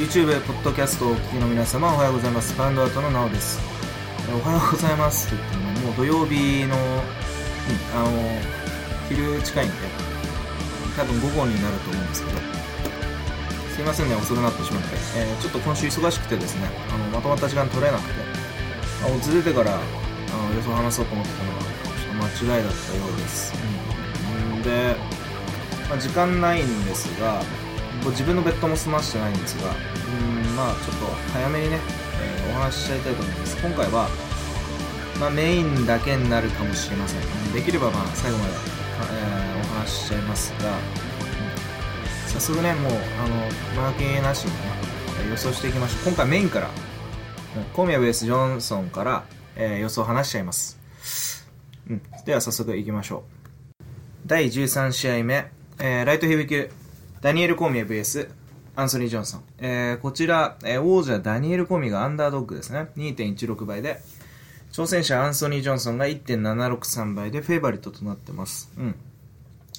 YouTube、ポッドキャストをお聞きの皆様おはようございます。バンドアートのなおです。おはようございますと言っても、もう土曜日の、うん、あの、昼近いんで、多分午後になると思うんですけど、すいませんね、遅くなってしまって。えーちょっと今週忙しくてですね、あの、まとまった時間取れなくて、あオズ出てから、あの、予想話そうと思ってたのが、ちょっと間違いだったようです。う。んで、まあ、時間ないんですが、こう自分のベッドも済ましてないんですが、うん、まあちょっと早めにね、えーお話ししちゃいたいと思います。今回は、まあ、メインだけになるかもしれません。できればまあ最後まで、えーお話ししちゃいますが、早速ね、もう、あの、マーキーなしにね、予想していきましょう。今回メインから、うんコミヤ VS ジョンソンから、えー予想を話しちゃいます。うん、では早速いきましょう。第13試合目、えーライトヘビー級、ダニエル・コーミエ VS アンソニー・ジョンソン。えーこちら、えー王者ダニエル・コーミがアンダードッグですね。2.16倍で、挑戦者アンソニー・ジョンソンが1.763倍でフェイバリットとなってます。うん。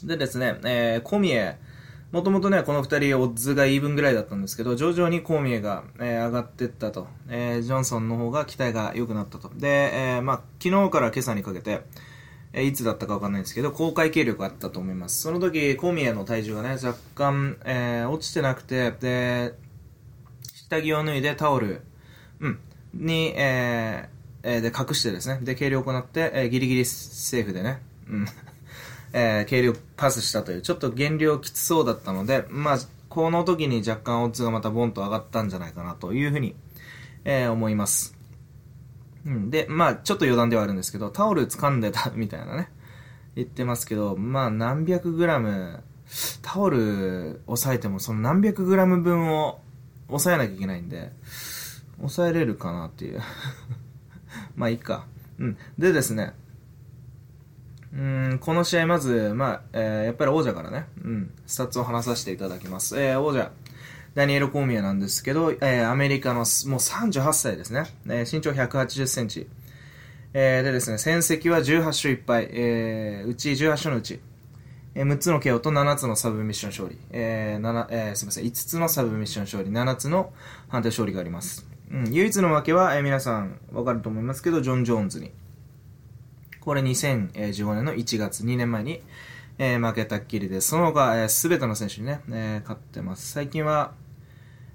でですね、えーコミエ、もともとね、この二人オッズがイーブンぐらいだったんですけど、徐々にコーミエが、えー上がってったと。えージョンソンの方が期待が良くなったと。で、えーまあ、昨日から今朝にかけて、えいつだったかわかんないんですけど、公開軽力あったと思います。その時、コミエの体重がね、若干、えー落ちてなくて、で、下着を脱いでタオル、うん、に、えーで隠してですね、で、軽量を行って、えーギリギリセーフでね、うん、えー軽量パスしたという、ちょっと減量きつそうだったので、まあ、この時に若干オッズがまたボンと上がったんじゃないかなというふうに、えー思います。うん、で、まあ、ちょっと余談ではあるんですけど、タオル掴んでたみたいなね、言ってますけど、まあ、何百グラム、タオル押さえても、その何百グラム分を抑えなきゃいけないんで、抑えれるかなっていう。まあ、いいか。うん。でですね、うん、この試合まず、まあ、えーやっぱり王者からね、うん、スタッツを話させていただきます。えー王者、ダニエル・コーミアなんですけど、えーアメリカのもう38歳ですね。えー身長180センチ。えーでですね、戦績は18勝1敗、えーうち18勝のうち、えー6つの KO と7つのサブミッション勝利、えー7えーすみません、5つのサブミッション勝利、7つの判定勝利があります。うん、唯一の負けは、えー皆さんわかると思いますけど、ジョン・ジョーンズに。これ2015年の1月、2年前に、えー負けたっきりです。その他、えー、全ての選手にね、えー勝ってます。最近は、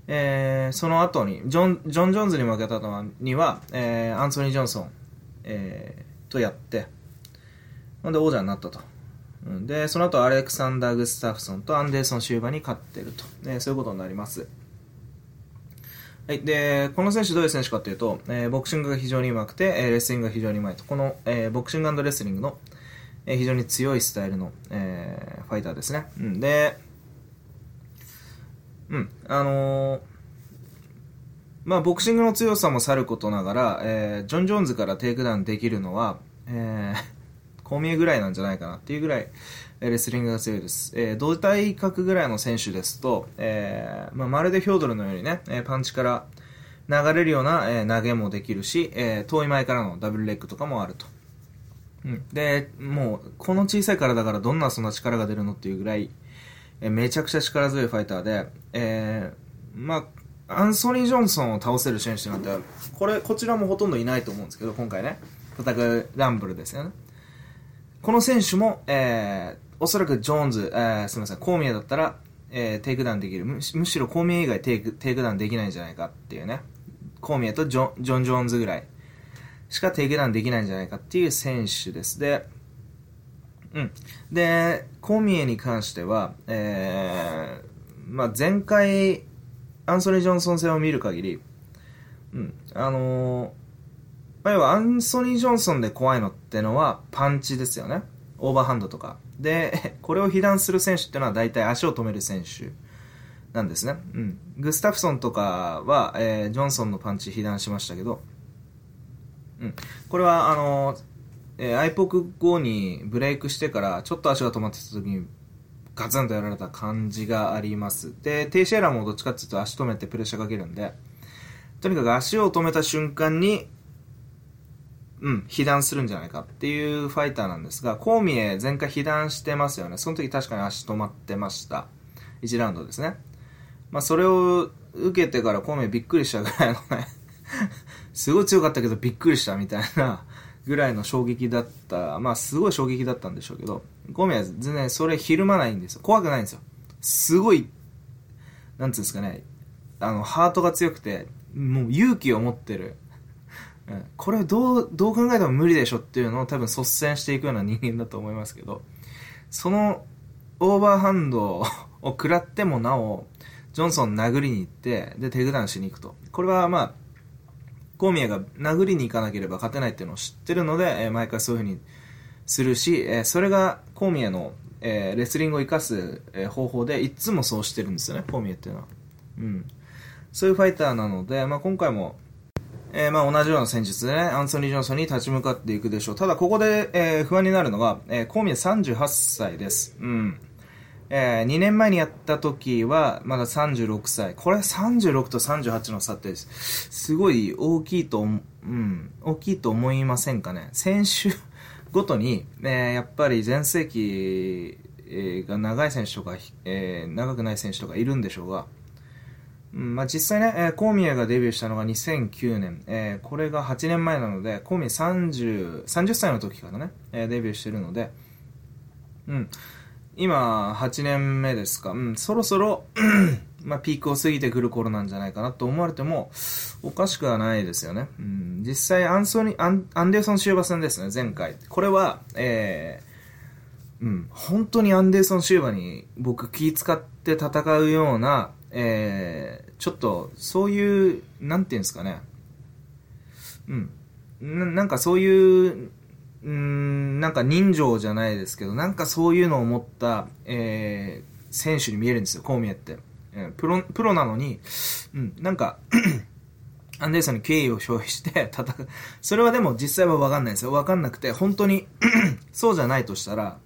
えーその後に、ジョン、ジョン・ジョンズに負けたのには、えーアンソニー・ジョンソン、えーとやって、ほんで王者になったと。うんで、その後アレクサンダー・グスタフソンとアンデーソン・シューバに勝ってると。えーそういうことになります。はい。で、この選手どういう選手かというと、えーボクシングが非常に上手くて、えーレスリングが非常に上手いと。この、えーボクシングレスリングの、えー非常に強いスタイルの、えーファイターですね。うん。で、うん。あのーまあ、ボクシングの強さもさることながら、えージョン・ジョーンズからテイクダウンできるのは、えーコミエぐらいなんじゃないかなっていうぐらい、レスリングが強いです。えー同体格ぐらいの選手ですと、えーまあ、まるでヒョードルのようにね、えーパンチから流れるような、えー投げもできるし、えー遠い間からのダブルレッグとかもあると。うん、で、もう、この小さい体からどんなそんな力が出るのっていうぐらい、えめちゃくちゃ力強いファイターで、えーまあ、アンソニー・ジョンソンを倒せる選手なんて、これ、こちらもほとんどいないと思うんですけど、今回ね、戦うランブルですよね。この選手も、えー、おそらくジョーンズ、えー、すみません、コーミアだったら、えー、テイクダウンできる。むしむしろコーミア以外テイクテイクダウンできないんじゃないかっていうね。コーミアとジョジョン・ジョーンズぐらいしかテイクダウンできないんじゃないかっていう選手です。で、うん。で、コミエに関しては、えー、まあ、前回、アンソニー・ジョンソン戦を見る限り、うん、あのーまあ、要はアンソニー・ジョンソンで怖いのってのはパンチですよね。オーバーハンドとか。で、これを被弾する選手っていうのは大体足を止める選手なんですね。うん。グスタフソンとかは、えージョンソンのパンチ被弾しましたけど、うん。これは、あのーえー、アイポク後にブレイクしてから、ちょっと足が止まってた時に、ガツンとやられた感じがあります。で、テイシェラもどっちかっていうと足止めてプレッシャーかけるんで、とにかく足を止めた瞬間に、うん、被弾するんじゃないかっていうファイターなんですが、コーミエ前回被弾してますよね。その時確かに足止まってました。1ラウンドですね。まあ、それを受けてから孔明びっくりしたぐらいのね すごい強かったけどびっくりしたみたいなぐらいの衝撃だった。まあ、すごい衝撃だったんでしょうけど、孔明は全然それひるまないんですよ。怖くないんですよ。すごい、なんつうんですかね、あの、ハートが強くて、もう勇気を持ってる。うん、これどう、どう考えても無理でしょっていうのを多分率先していくような人間だと思いますけど、そのオーバーハンドを食らってもなお、ジョンソン殴りに行って、で、手ダウンしに行くと。これはまあ、コーミアが殴りに行かなければ勝てないっていうのを知ってるので、えー、毎回そういうふうにするし、えー、それがコーミアの、えー、レスリングを生かす、え方法でいつもそうしてるんですよね、コーミアっていうのは。うん。そういうファイターなので、まあ、今回も、えー、まあ同じような戦術でね、アンソニー・ジョンソンに立ち向かっていくでしょう。ただここで、えー、不安になるのが、えー、コーミア38歳です。うん。えー、2年前にやった時は、まだ36歳。これ36と38の差って、すごい大きいと、うん、大きいと思いませんかね。選手ごとに、えー、やっぱり全盛期、が長い選手とか、えー、長くない選手とかいるんでしょうが、うん、まあ、実際ね、えー、コーミアがデビューしたのが2009年、えー、これが8年前なので、コーミア30、30歳の時からね、えー、デビューしてるので、うん。今、8年目ですか。うん、そろそろ まあ、ピークを過ぎてくる頃なんじゃないかなと思われても、おかしくはないですよね。うん、実際、アンソニアン、アンデルソン・シューバ戦ですね、前回。これは、えー、うん、本当にアンデルソン・シューバに僕気使って戦うような、えー、ちょっと、そういう、なんていうんですかね。うん。ななんかそういううーん、なんか人情じゃないですけど、なんかそういうのを持った、えー、選手に見えるんですよ、コーミエって。えー、プロ、プロなのに、うん、なんか アンデーソンに敬意を表して戦う。それはでも実際はわかんないですよ。わかんなくて、本当に そうじゃないとしたら、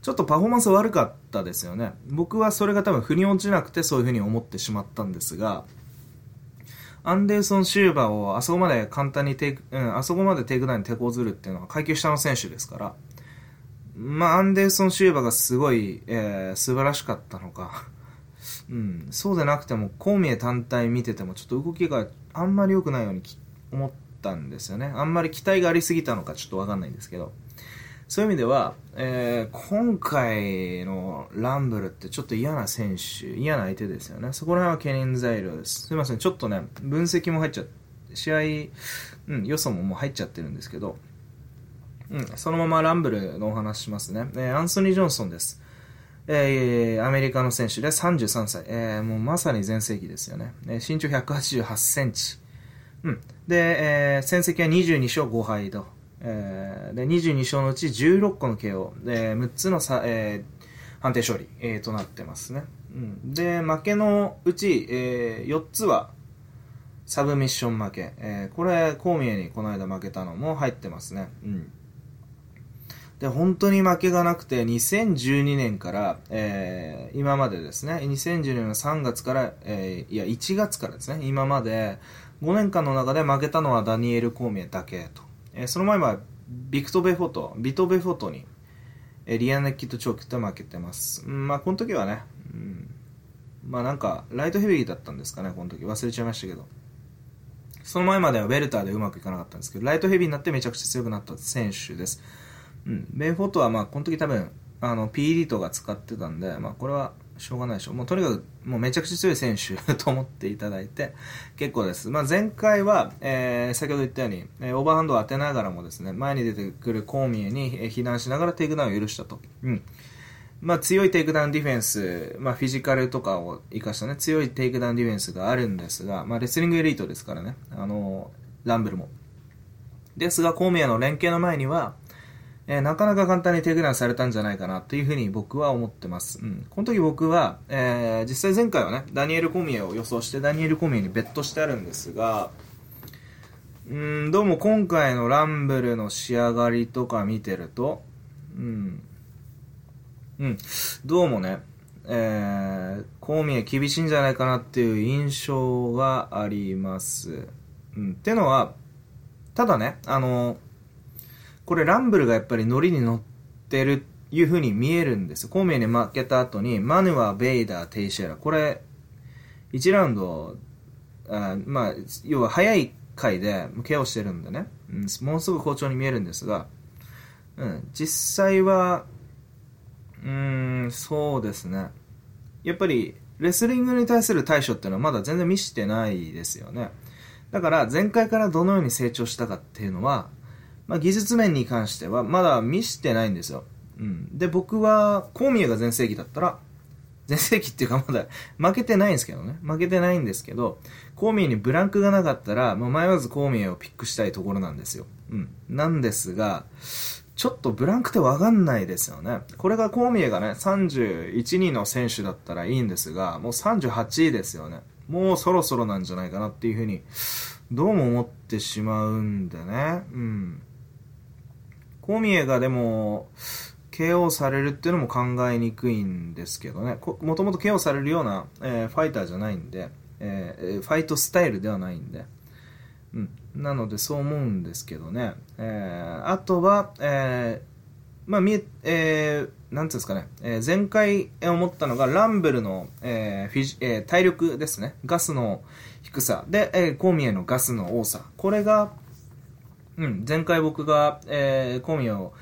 ちょっとパフォーマンス悪かったですよね。僕はそれが多分腑に落ちなくてそういうふうに思ってしまったんですが、アンデーソン・シューバーをあそこまで簡単にテイク、うん、あそこまでテイクダウンに手こずるっていうのは階級下の選手ですから、まあ、アンデーソン・シューバーがすごい、えー、素晴らしかったのか、うん、そうでなくても、コーミエ単体見てても、ちょっと動きがあんまり良くないように思ったんですよね。あんまり期待がありすぎたのかちょっとわかんないんですけど。そういう意味では、えー、今回のランブルってちょっと嫌な選手、嫌な相手ですよね。そこら辺は懸念材料です。すいません、ちょっとね、分析も入っちゃって、試合、うん、予想ももう入っちゃってるんですけど、うん、そのままランブルのお話しますね。えー、アンソニー・ジョンソンです。えー、アメリカの選手で33歳。えー、もうまさに全盛期ですよね。えー、身長188センチ。うん。で、えー、戦績は22勝5敗と。えー、で22勝のうち16個の KO で6つのさ、えー、判定勝利、えー、となってますね、うん、で負けのうち、えー、4つはサブミッション負け、えー、これコーミエにこの間負けたのも入ってますね、うん、で本当に負けがなくて2012年から、えー、今までですね。2012年の3月から、えー、いや1月からですね。今まで5年間の中で負けたのはダニエル・コーミエだけと。え、その前はビクトーベウフォート、ビトーベウフォートに、え、リアネイキッドチョークと負けてます。うん、まあ、この時はね、うん、まあなんか、ライトヘビーだったんですかね、この時。忘れちゃいましたけど。その前まではウェルターでうまくいかなかったんですけど、ライトヘビーになってめちゃくちゃ強くなった選手です。うん。ベウフォートはまあ、この時多分、あの、PD とか使ってたんで、まあこれはしょうがないでしょ。もうとにかく、もうめちゃくちゃ強い選手 と思っていただいて結構です。まあ、前回は、えー、先ほど言ったように、えー、オーバーハンドを当てながらもですね、前に出てくるコーミエに、え、被弾しながらテイクダウンを許したと。うん。まあ、強いテイクダウンディフェンス、まあ、フィジカルとかを生かしたね、強いテイクダウンディフェンスがあるんですが、まあ、レスリングエリートですからね、あのー、ランブルも。ですが、コーミエの連携の前には、えー、なかなか簡単にテイクダウンされたんじゃないかなというふうに僕は思ってます。うん。この時僕は、えー、実際前回はね、ダニエル・コーミエを予想してダニエル・コーミエにベットしてあるんですが、うん、どうも今回のランブルの仕上がりとか見てると、うん、うん、どうもね、えー、コミエ厳しいんじゃないかなっていう印象があります。うん、ってのは、ただね、あのこれランブルがやっぱりノリに乗ってるいう風に見えるんです。コーミエに負けた後に、マヌア、ベイダー、テイシェラ。これ、1ラウンドあまあ、要は早い回でケアをしてるんでね、うん、ものすごく好調に見えるんですが、うん、実際は、うん、そうですね。やっぱり、レスリングに対する対処っていうのはまだ全然見してないですよね。だから、前回からどのように成長したかっていうのは、まあ、技術面に関してはまだ見してないんですよ。うん。で、僕は、コーミエが全盛期だったら、全盛期っていうかまだ負けてないんですけどね。負けてないんですけど、コーミエにブランクがなかったら、もう迷わずコーミエをピックしたいところなんですよ。うん。なんですが、ちょっとブランクってわかんないですよね。これがコーミエがね、31人の選手だったらいいんですが、もう38位ですよね。もうそろそろなんじゃないかなっていうふうに、どうも思ってしまうんでね。うん。コーミエがでも、KO されるっていうのも考えにくいんですけどね。もともと KO されるような、えー、ファイターじゃないんで、えー、ファイトスタイルではないんで。うん。なのでそう思うんですけどね。えー、あとは、えー、まあ、みえ、えー、なんていうんですかね、えー、前回思ったのが、ランブルの、えーフィジえー、体力ですね。ガスの低さ。で、えー、コーミエのガスの多さ。これが、うん、前回僕が、えー、コーを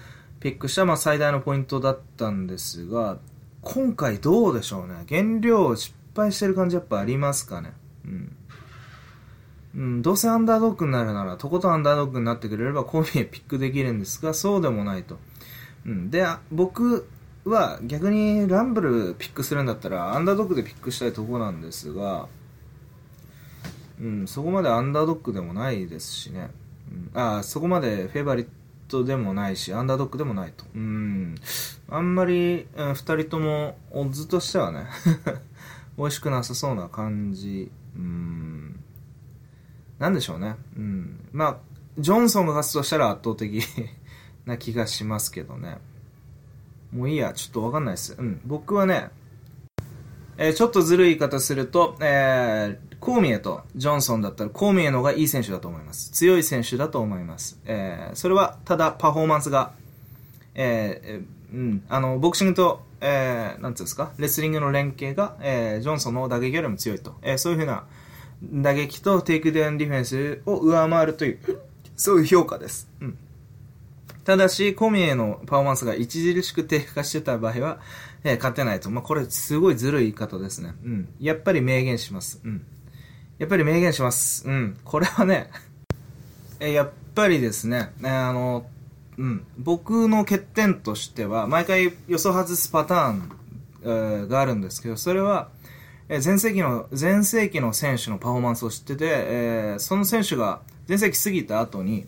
ピックした、まあ、最大のポイントだったんですが、今回どうでしょうね。原料失敗してる感じやっぱありますかね。うん。うん、どうせアンダードッグになるなら、とことんアンダードッグになってくれればコンビニピックできるんですが、そうでもないと。うん。で、僕は逆にランブルピックするんだったら、アンダードッグでピックしたいとこなんですが、うん、そこまでアンダードッグでもないですしね。あそこまでフェイバリットでもないし、アンダードッグでもないと。うん。あんまり、うん、二人とも、オッズとしてはね 美味しくなさそうな感じ。うん。なんでしょうね。うん。まあ、ジョンソンが勝つとしたら圧倒的 な気がしますけどね。もういいや、ちょっとわかんないです。うん。僕はね、えー、ちょっとずるい言い方すると、えー、コーミエとジョンソンだったらコーミエの方がいい選手だと思います。強い選手だと思います。えー、それはただパフォーマンスが、えー、うん、あの、ボクシングと、えー、なんつうんですか、レスリングの連携が、えー、ジョンソンの打撃よりも強いと。えー、そういうふうな打撃とテイクダウンディフェンスを上回るという、そういう評価です。うん。ただし、コーミエのパフォーマンスが著しく低下してた場合は、えー、勝てないと。まあ、これすごいずるい言い方ですね。うん。やっぱり明言します。うん。やっぱり明言します。うん。これはね、えー、やっぱりですね、えー、あの、うん。僕の欠点としては、毎回予想外すパターン、えー、があるんですけど、それは、えー、前世紀の、前世紀の選手のパフォーマンスを知ってて、えー、その選手が前世紀過ぎた後に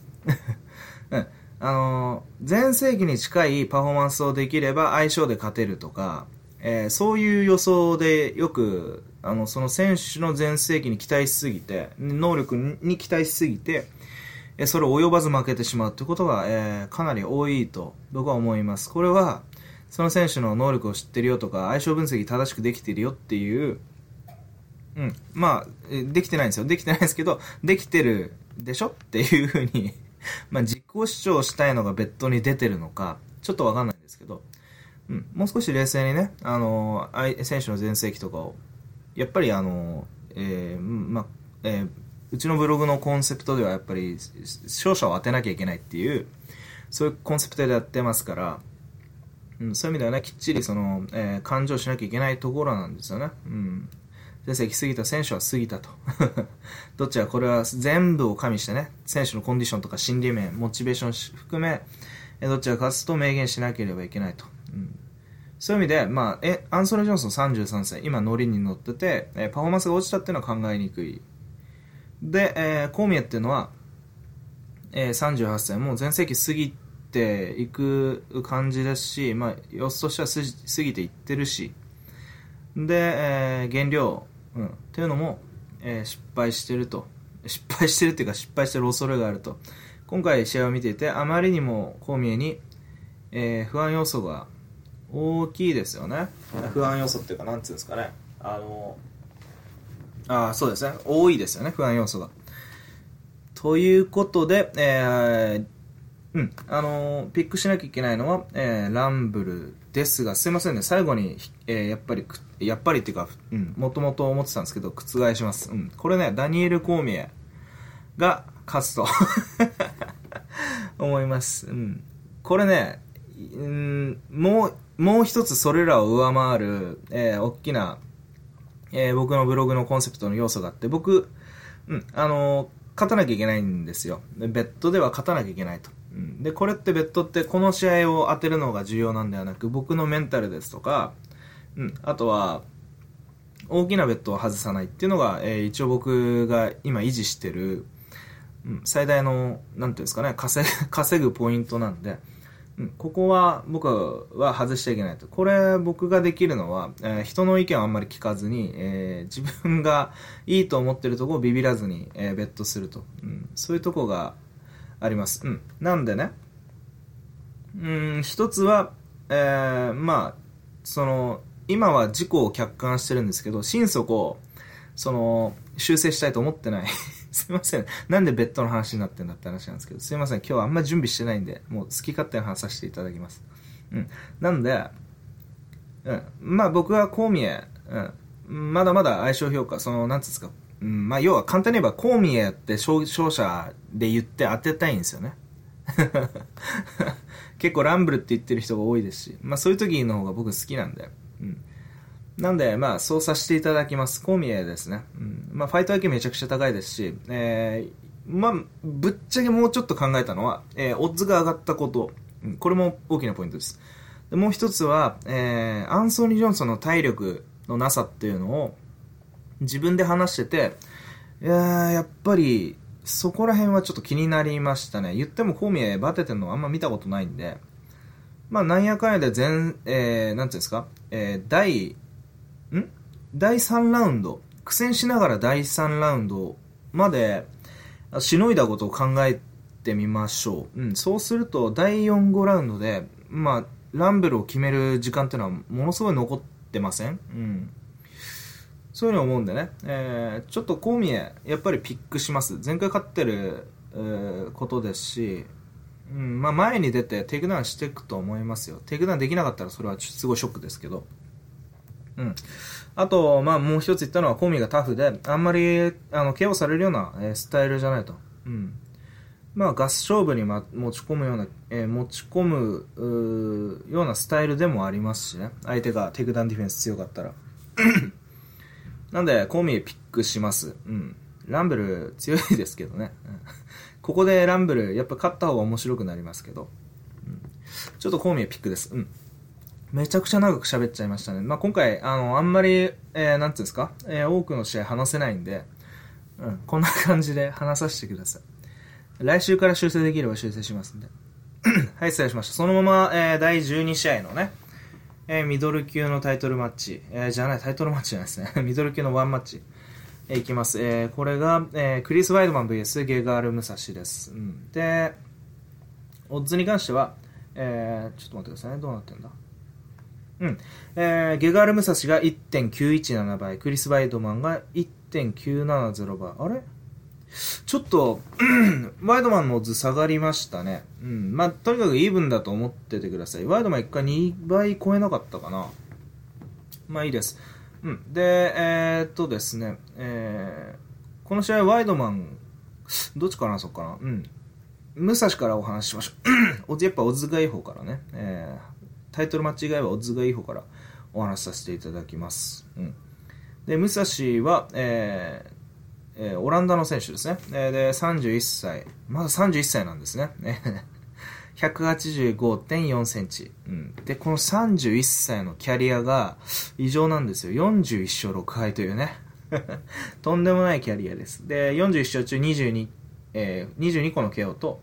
うん、あの、前世紀に近いパフォーマンスをできれば相性で勝てるとか、えー、そういう予想でよく、あの、その選手の前世紀に期待しすぎて、能力に期待しすぎて、え、それを及ばず負けてしまうということが、えー、かなり多いと僕は思います。これは、その選手の能力を知ってるよとか、相性分析正しくできてるよっていう、うん、まあ、できてないんですよ。できてないんですけど、できてるでしょっていうふうに まあ、自己主張したいのが別途に出てるのか、ちょっとわかんないんですけど、うん、もう少し冷静にね、あのー、選手の全盛期とかを、やっぱりあの、えー、ま、えー、うちのブログのコンセプトではやっぱり、勝者を当てなきゃいけないっていう、そういうコンセプトでやってますから、うん、そういう意味ではね、きっちりその、えー、感情しなきゃいけないところなんですよね。うん。で、席過ぎた選手は過ぎたと。どっちはこれは全部を加味してね、選手のコンディションとか心理面、モチベーション含め、どっちが勝つと明言しなければいけないと。うん、そういう意味で、まあ、え、アンソニー・ジョンソン33歳、今ノリに乗ってて、えパフォーマンスが落ちたっていうのは考えにくい。で、えー、コーミエっていうのは、えー、38歳、もう全盛期過ぎていく感じですし、まあ、様子としては過ぎていってるし、で、えー、原料、うん、っていうのも、えー、失敗してると。失敗してるっていうか失敗してる恐れがあると。今回試合を見ていてあまりにもコーミエに、えー、不安要素が大きいですよね。不安要素っていうかなんつうんですかね。あのあそうですね。多いですよね不安要素が。ということで、えー、うん、あのーピックしなきゃいけないのは、えーランブルですが、すいませんね、最後に、えーやっぱり、やっぱりっていうか、うん、もともと思ってたんですけど、覆します。うん、これね、ダニエル・コーミエが勝つと 思います。うん。これね、うん、もう、もう一つそれらを上回る、えー大きな、えー僕のブログのコンセプトの要素があって、僕、うん、あのー勝たなきゃいけないんですよ。ベッドでは勝たなきゃいけないと。で、これってベッドってこの試合を当てるのが重要なんではなく、僕のメンタルですとか、うん、あとは、大きなベッドを外さないっていうのが、えー一応僕が今維持してる、うん、最大の、なんていうんですかね、稼、稼ぐポイントなんで、うん、ここは僕は外しちゃいけないと。これ僕ができるのは、えー人の意見をあんまり聞かずに、えー自分がいいと思ってるところをビビらずに、えーベットすると、うん。そういうとこがあります。うん。なんでね、うん、一つは、えーまあ、その、今は自己を客観してるんですけど、心底、その、修正したいと思ってない。すいません。なんでベッドの話になってんだって話なんですけど、すいません。今日はあんま準備してないんで、もう好き勝手に話させていただきます。うん。なんで、うん。まあ僕はコーミエ、うん。まだまだ相性評価、その、なんつうんですか。うん。まあ要は簡単に言えばコーミエって勝勝者で言って当てたいんですよね。結構ランブルって言ってる人が多いですし、まあそういう時の方が僕好きなんで。うん。なんで、まあ、そうさせていただきます。コーミエですね。うん。まあ、ファイト IQ めちゃくちゃ高いですし、えー、まあ、ぶっちゃけもうちょっと考えたのは、えー、オッズが上がったこと。うんこれも大きなポイントです。でもう一つは、えー、アンソニー・ジョンソンの体力のなさっていうのを自分で話してて、いややっぱり、そこら辺はちょっと気になりましたね。言ってもコーミエバテてるのあんま見たことないんで、まあ、なんやかんやで全、えー、なんていうんですか、えー、第、ん？第3ラウンド、苦戦しながら第3ラウンドまでしのいだことを考えてみましょう。うん、そうすると、第4、5ラウンドで、まあ、ランブルを決める時間っていうのはものすごい残ってません？うん。そういうふうに思うんでね、えーちょっとコーミエ、やっぱりピックします。前回勝ってる、えーことですし、うん、まあ前に出てテイクダウンしていくと思いますよ。テイクダウンできなかったらそれはすごいショックですけど。うん。あと、まあもう一つ言ったのはコーミエがタフで、あんまり、あの、KO されるような、えースタイルじゃないと。うん。まあガス勝負に、ま、持ち込むような、えー持ち込むようなスタイルでもありますしね。相手がテイクダウンディフェンス強かったら。なんで、コーミーピックします。うん。ランブル強いですけどね。ここでランブル、やっぱ勝った方が面白くなりますけど。うんちょっとコーミーピックです。うん。めちゃくちゃ長く喋っちゃいましたね。まあ、今回、あの、あんまり、えー、なんていうんですか、えー多くの試合話せないんで、うん、こんな感じで話させてください。来週から修正できれば修正しますんで。はい、失礼しました。そのまま、えー第12試合のね、えーミドル級のタイトルマッチ、えーじゃない、タイトルマッチじゃないですね。ミドル級のワンマッチ、えーいきます。えーこれが、えークリス・ワイドマン VS ゲガール・ムサシです。うん、で、オッズに関しては、えーちょっと待ってくださいね。どうなってんだ？うん。えーゲガール・ムサシが1.917倍、クリス・ワイドマンが1.970倍。あれ？ちょっと、ワイドマンのオッズ下がりましたね。うん。まあ、とにかくイーブンだと思っててください。ワイドマン1回2倍超えなかったかな。まあいいです。うん。で、えー、っとですね、えー、この試合ワイドマン、どっちから話そうかな。うん。武蔵からお話ししましょう。やっぱオズがいい方からね。えー、タイトルマッチ以外はオズがいい方からお話しさせていただきます。うん。で、武蔵は、えーえーオランダの選手ですね。えーで、31歳。まだ31歳なんですね。185.4センチ。うん。で、この31歳のキャリアが異常なんですよ。41勝6敗というね。とんでもないキャリアです。で、41勝中22、えー22個の KO と、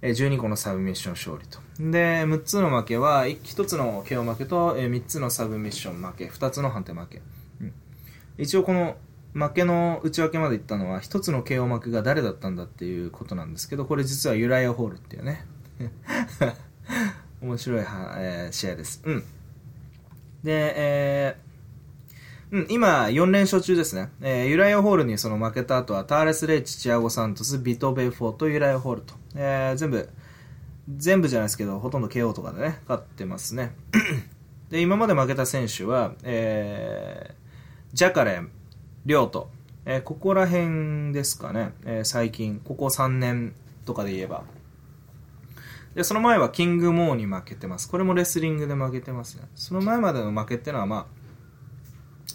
えー12個のサブミッション勝利と。で、6つの負けは、1つの KO 負けと、え3つのサブミッション負け、2つの判定負け。うん一応この負けの内訳までいったのは一つの KO 負けが誰だったんだっていうことなんですけどこれ実はユライア・ホールっていうね。面白いは、えー試合です。うん。でえーうん、今4連勝中ですね、えーユライア・ホールにその負けた後はターレス・レイチ、チアゴ・サントス、ビト・ベフォーとユライア・ホールと、えー全部、全部じゃないですけど、ほとんど KO とかでね、勝ってますね。で、今まで負けた選手は、えー、ジャカレン、リョート、えー、ここら辺ですかね、えー、最近、ここ3年とかで言えば。で、その前はキングモーに負けてます。これもレスリングで負けてますね。その前までの負けってのは、まあ、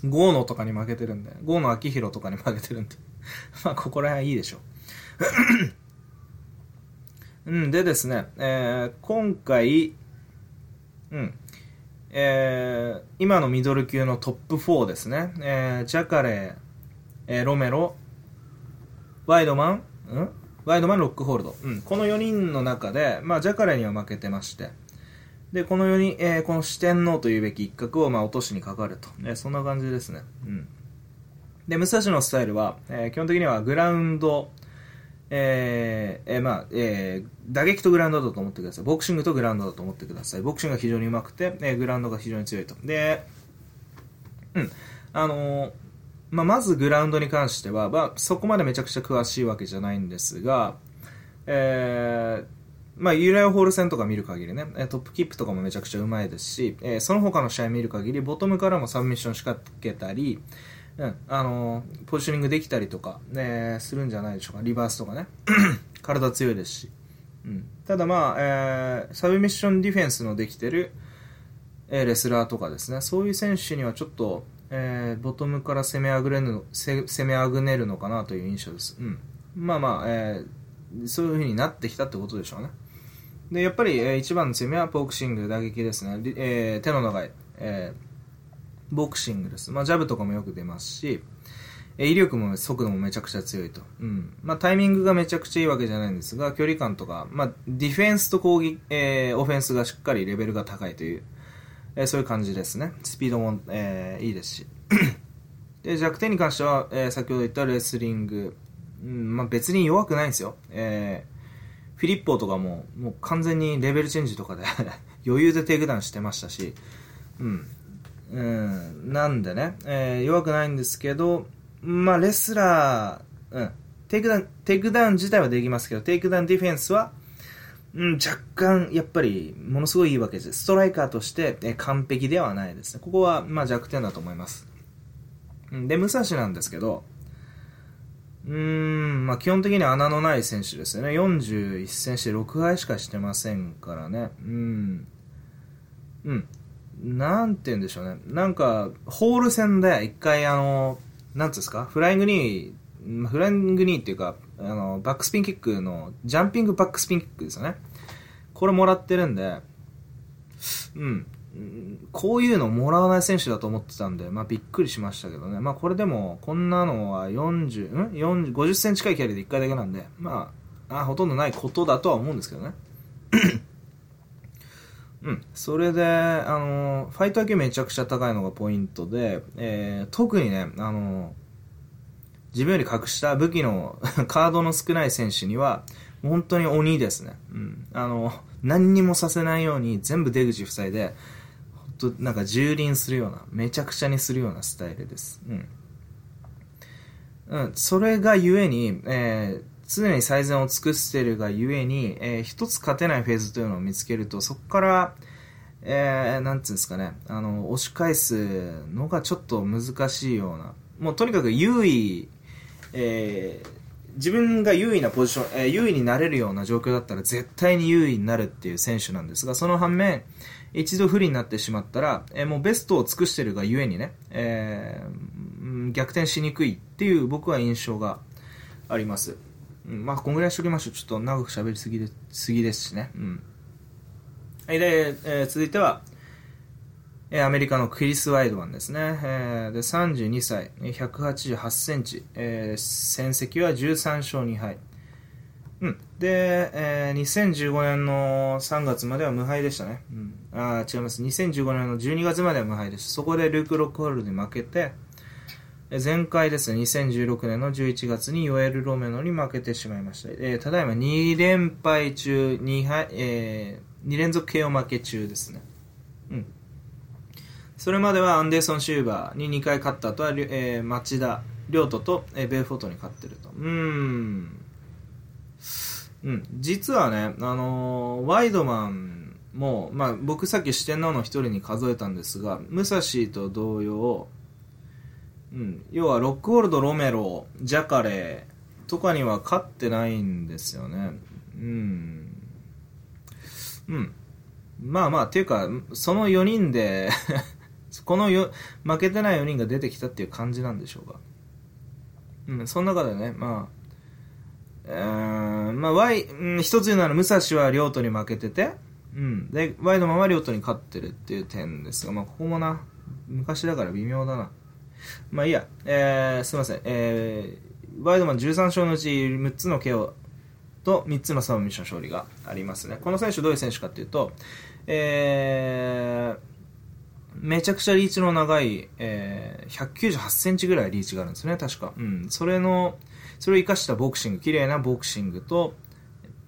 ゴーノとかに負けてるんで、ゴーノ秋広とかに負けてるんで、まあ、ここら辺いいでしょう。うん、でですね、えー、今回、うん、えー、今のミドル級のトップ4ですね、えー、ジャカレー、えー、ロメロ、ワイドマン、ん？ワイドマン、ロックホールド。うん、この4人の中で、まあ、ジャカレーには負けてまして、で、この4人、えー、この四天王というべき一角を、まあ、落としにかかると。えー、そんな感じですね。うん。で、武蔵のスタイルは、えー、基本的にはグラウンド、えー、えー、まあ、えー、打撃とグラウンドだと思ってください。ボクシングとグラウンドだと思ってください。ボクシングが非常に上手くて、えー、グラウンドが非常に強いと。で、うん。あのー、まあ、まずグラウンドに関しては、まあ、そこまでめちゃくちゃ詳しいわけじゃないんですが、えー、まあ、ユーライオホール戦とか見る限りね、トップキープとかもめちゃくちゃうまいですし、えー、その他の試合見る限り、ボトムからもサブミッション仕掛けたり、うん、あのー、ポジショニングできたりとか、ね、するんじゃないでしょうか。リバースとかね。体強いですし。うん、ただまあ、えー、サブミッションディフェンスのできてる、えー、レスラーとかですね、そういう選手にはちょっと、えー、ボトムから攻めあぐれる攻めあぐねるのかなという印象です。うん。まあまあ、えー、そういう風になってきたってことでしょうね。で、やっぱり、えー、一番の攻めはボクシング、打撃ですね。えー、手の長い、えー、ボクシングです。まあ、ジャブとかもよく出ますし、え、威力も速度もめちゃくちゃ強いと。うん。まあ、タイミングがめちゃくちゃいいわけじゃないんですが、距離感とか、まあ、ディフェンスと攻撃、えー、オフェンスがしっかりレベルが高いという、えー、そういう感じですね。スピードも、えー、いいですし。で、弱点に関しては、えー、先ほど言ったレスリング、うん、まあ別に弱くないんですよ。えー、フィリッポーとかも、もう完全にレベルチェンジとかで 余裕でテイクダウンしてましたし、うん。うん、なんでね、えー、弱くないんですけど、まあレスラー、うん、テイクダウン、テイクダウン自体はできますけど、テイクダウンディフェンスは、うん、若干、やっぱり、ものすごいいいわけです。ストライカーとして、え完璧ではないですね。ここは、まあ弱点だと思います。で、武蔵なんですけど、うーん、まあ基本的に穴のない選手ですよね。41戦して6敗しかしてませんからね。うん。うん。なんて言うんでしょうね。なんか、ホール戦で一回あの、なんつうんですか、フライングニー、フライングニーっていうか、あの、バックスピンキックの、ジャンピングバックスピンキックですよね。これもらってるんで、うん。こういうのもらわない選手だと思ってたんで、まあびっくりしましたけどね。まあこれでも、こんなのは40、ん ?40、50センチ近いキャリーで1回だけなんで、まあ、あほとんどないことだとは思うんですけどね。うん。それで、あの、ファイト IQ めちゃくちゃ高いのがポイントで、えー、特にね、あの、自分より格下武器の カードの少ない選手には、本当に鬼ですね。うん。あの、何にもさせないように全部出口塞いで、本当なんか蹂躙するような、めちゃくちゃにするようなスタイルです。うん。うん、それがゆえに、えー、常に最善を尽くしているがゆえに、えー、一つ勝てないフェーズというのを見つけると、そこから、えー、なんつうんですかね、あの、押し返すのがちょっと難しいような、もうとにかく優位、えー、自分が優位なポジション、えー、優位になれるような状況だったら絶対に優位になるっていう選手なんですが、その反面、一度不利になってしまったら、えー、もうベストを尽くしてるがゆえにね、えー、逆転しにくいっていう僕は印象があります。うん、まあ、こんぐらいしときましょう。ちょっと長く喋りすぎですぎですしね。うん。はい、で、えー、続いては、えアメリカのクリス・ワイドマンですね。えー、で、32歳、188センチ、えー、戦績は13勝2敗。うん。で、えー、2015年の3月までは無敗でしたね。うん。あ違います。2015年の12月までは無敗でした。そこでルーク・ロックホールで負けて、前回ですね、2016年の11月にヨエル・ロメノに負けてしまいました。えー、ただいま2連敗中、2敗、えー、2連続 KO 負け中ですね。うん。それまではアンデーソン・シューバーに2回勝った後は、えー、町田、亮斗と、えー、ベルフォートに勝ってると。うーん。うん、実はね、あのーワイドマンも、まあ、僕さっき四天王の一人に数えたんですが、武蔵と同様、うん、要はロックホールド、ロメロ、ジャカレーとかには勝ってないんですよね。うん。うん。まあまあ、っていうか、その4人で、このよ負けてない4人が出てきたっていう感じなんでしょうか。うん、その中でね、まあ、うーまあ、ワイ、うん一つ言うなら、武蔵は両都に負けてて、うん。で、ワイドマンは両都に勝ってるっていう点ですが、まあ、ここもな、昔だから微妙だな。まあいいや、えー、すいません。えー、ワイドマン13勝のうち6つの KO と3つのサブミッション勝利がありますね。この選手どういう選手かっていうと、えー、めちゃくちゃリーチの長い、えー、198センチぐらいリーチがあるんですね、確か。うん。それの、それを生かしたボクシング、綺麗なボクシングと、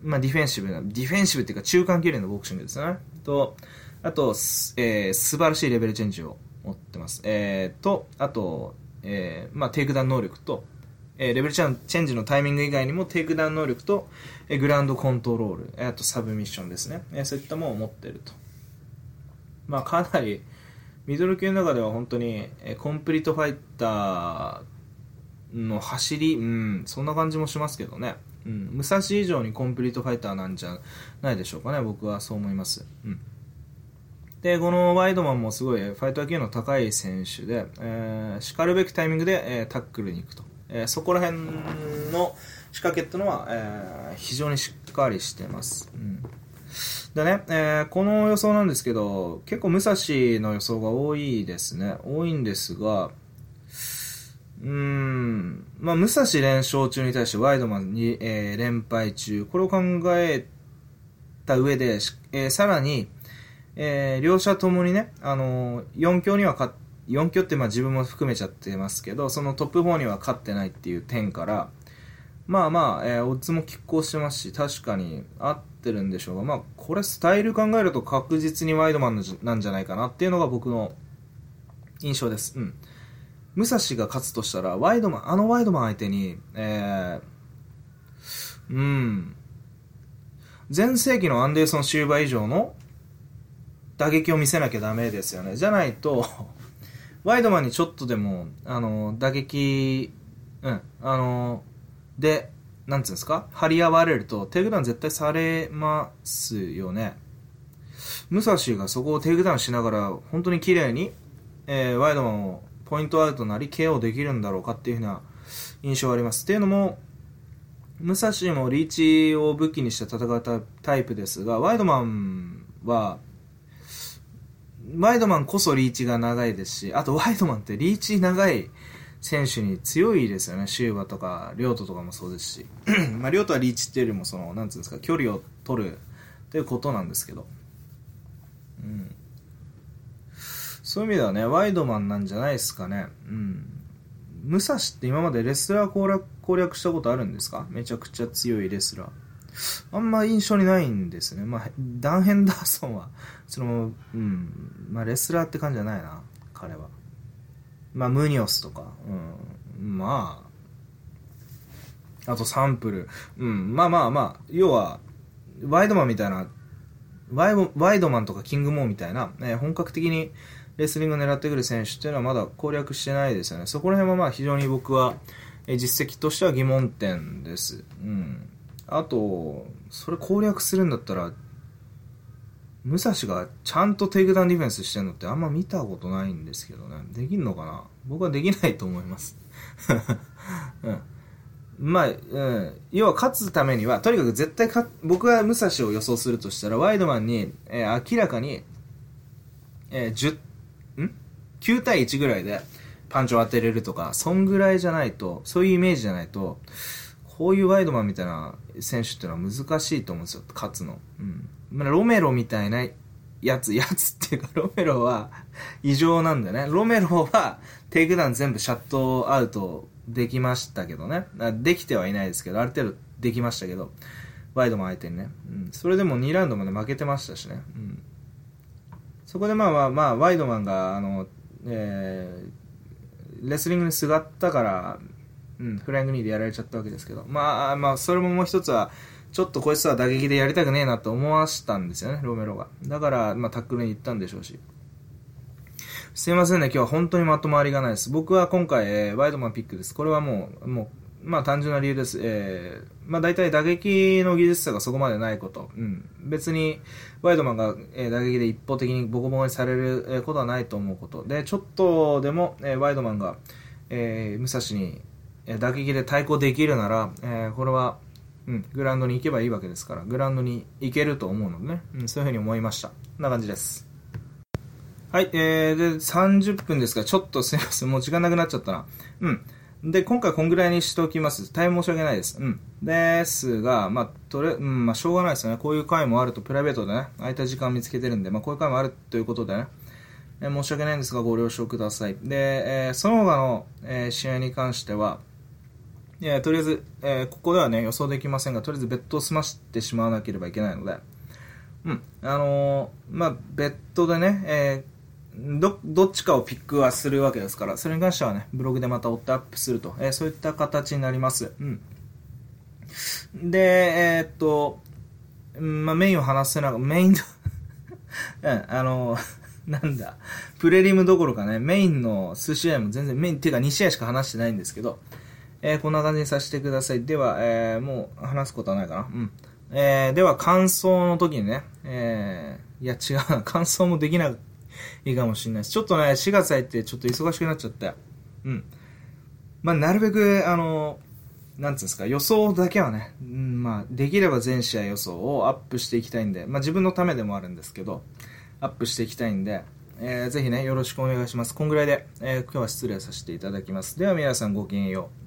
まあディフェンシブな、ディフェンシブっていうか中間綺麗なボクシングですね。と、あと、すえー、素晴らしいレベルチェンジを持ってます。えー、と、あと、えー、まあテイクダウン能力と、えー、レベルチェンチェンジのタイミング以外にもテイクダウン能力と、えーグラウンドコントロール、えーあとサブミッションですね。えーそういったものを持ってると。まあかなり、ミドル級の中では本当に、えーコンプリートファイターの走り、うん、そんな感じもしますけどね。うん、武蔵以上にコンプリートファイターなんじゃないでしょうかね、僕はそう思います。うん。で、このワイドマンもすごいファイト IQ の高い選手で、えー、叱るべきタイミングで、えータックルに行くと。えーそこら辺の仕掛けっていうのは、えー非常にしっかりしてます。うん。でね、えーこの予想なんですけど、結構武蔵の予想が多いですね。多いんですが、うーん、まあ、武蔵連勝中に対してワイドマンに、えー連敗中。これを考えた上で、えーさらに、えー両者ともにね、あのー、4強には勝っ4強ってまあ自分も含めちゃってますけど、そのトップ4には勝ってないっていう点から、まあまあ、えーオッズも拮抗してますし、確かに合ってるんでしょうが、まあ、これスタイル考えると確実にワイドマンのなんじゃないかなっていうのが僕の印象です。うん。武蔵が勝つとしたら、ワイドマン、あのワイドマン相手に、えー、うん、前世紀のアンデーソン・シューバー以上の打撃を見せなきゃダメですよね。じゃないと、ワイドマンにちょっとでも、あの、打撃、うん、あの、で、なんつうんですか？張り合われると、テイクダウン絶対されますよね。武蔵がそこをテイクダウンしながら、本当に綺麗に、えーワイドマンをポイントアウトなり KO できるんだろうかっていうふうな印象があります。っていうのも、武蔵もリーチを武器にして戦ったタイプですが、ワイドマンは、ワイドマンこそリーチが長いですし、あとワイドマンってリーチ長い選手に強いですよね。シューバとか、リョートとかもそうですし。まあ、リョートはリーチっていうよりも、その、なんつうんですか、距離を取るっていうことなんですけど。うん。そういう意味ではね、ワイドマンなんじゃないですかね。うん。武蔵って今までレスラー攻略攻略したことあるんですか？めちゃくちゃ強いレスラー。あんま印象にないんですね。まあ、ダン・ヘンダーソンは、その、うん、まあ、レスラーって感じじゃないな、彼は。まあ、ムニョスとか、うん、まあ、あとサンプル、うん、まあまあまあ、要は、ワイドマンみたいな、ワイワイドマンとかキングモーみたいな、ね、本格的にレスリングを狙ってくる選手っていうのはまだ攻略してないですよね。そこら辺はまあ非常に僕は、え実績としては疑問点です。うん。あと、それ攻略するんだったら、武蔵がちゃんとテイクダウンディフェンスしてるのってあんま見たことないんですけどね。できんのかな？僕はできないと思います。うん。まあ、うん。要は勝つためには、とにかく絶対勝僕が武蔵を予想するとしたら、ワイドマンに、えー明らかに、えー、10、ん ?9 対1ぐらいでパンチを当てれるとか、そんぐらいじゃないと、そういうイメージじゃないと、こういうワイドマンみたいな選手っていうのは難しいと思うんですよ、勝つの。うん。まあ、ロメロみたいなやつ、やつっていうか、ロメロは異常なんだよね。ロメロはテイクダウン全部シャットアウトできましたけどね。できてはいないですけど、ある程度できましたけど、ワイドマン相手にね。うん。それでも2ラウンドまで負けてましたしね。うん。そこでまあまあまあ、ワイドマンが、あの、えー、レスリングにすがったから、うん、フライング2でやられちゃったわけですけど、まあまあ、それももう一つは、ちょっとこいつは打撃でやりたくねえなと思わしたんですよね、ロメロが。だから、まあ、タックルに行ったんでしょうし。すいませんね、今日は本当にまとまりがないです。僕は今回、えー、ワイドマンピックです。これはもう、もう、まあ単純な理由です。えー、まあ大体打撃の技術差がそこまでないこと。うん。別に、ワイドマンが、えー、打撃で一方的にボコボコにされる、ことはないと思うこと。で、ちょっとでも、えー、ワイドマンが、えー、武蔵に、え、打撃で対抗できるなら、え、これは、うん、グラウンドに行けばいいわけですから、グラウンドに行けると思うのでね、うん、そういうふうに思いました。こんな感じです。はい、えー、で、30分ですが、ちょっとすいません、もう時間なくなっちゃったな。うん。で、今回こんぐらいにしておきます。大変申し訳ないです。うん。ですが、まあ、とれ、うん、まあ、しょうがないですよね。こういう回もあると、プライベートでね、空いた時間見つけてるんで、まあ、こういう回もあるということでね、え、申し訳ないんですが、ご了承ください。で、えー、その他の、えー、試合に関しては、えー、とりあえず、えー、ここではね、予想できませんが、とりあえずベッドを済ましてしまわなければいけないので、うん、あのー、まあ、ベッドでね、えー、ど、どっちかをピックはするわけですから、それに関してはね、ブログでまた追ってアップすると、えー、そういった形になります。うん。で、えー、っと、まあ、メインを話せなが、メイン うん、あの、なんだ、プレリムどころかね、メインの数試合も全然、メインっていうか2試合しか話してないんですけど、えー、こんな感じにさせてください。では、えー、もう話すことはないかな。うん。えー、では、感想の時にね、えー、いや違うな、感想もできないかもしれないです。ちょっとね、4月入ってちょっと忙しくなっちゃって。うん。まあ、なるべく、あの、なんつうんですか、予想だけはね、うん、まあ、できれば全試合予想をアップしていきたいんで、まあ自分のためでもあるんですけど、アップしていきたいんで、えー、ぜひね、よろしくお願いします。こんぐらいで、えー、今日は失礼させていただきます。では皆さんごきげんよう。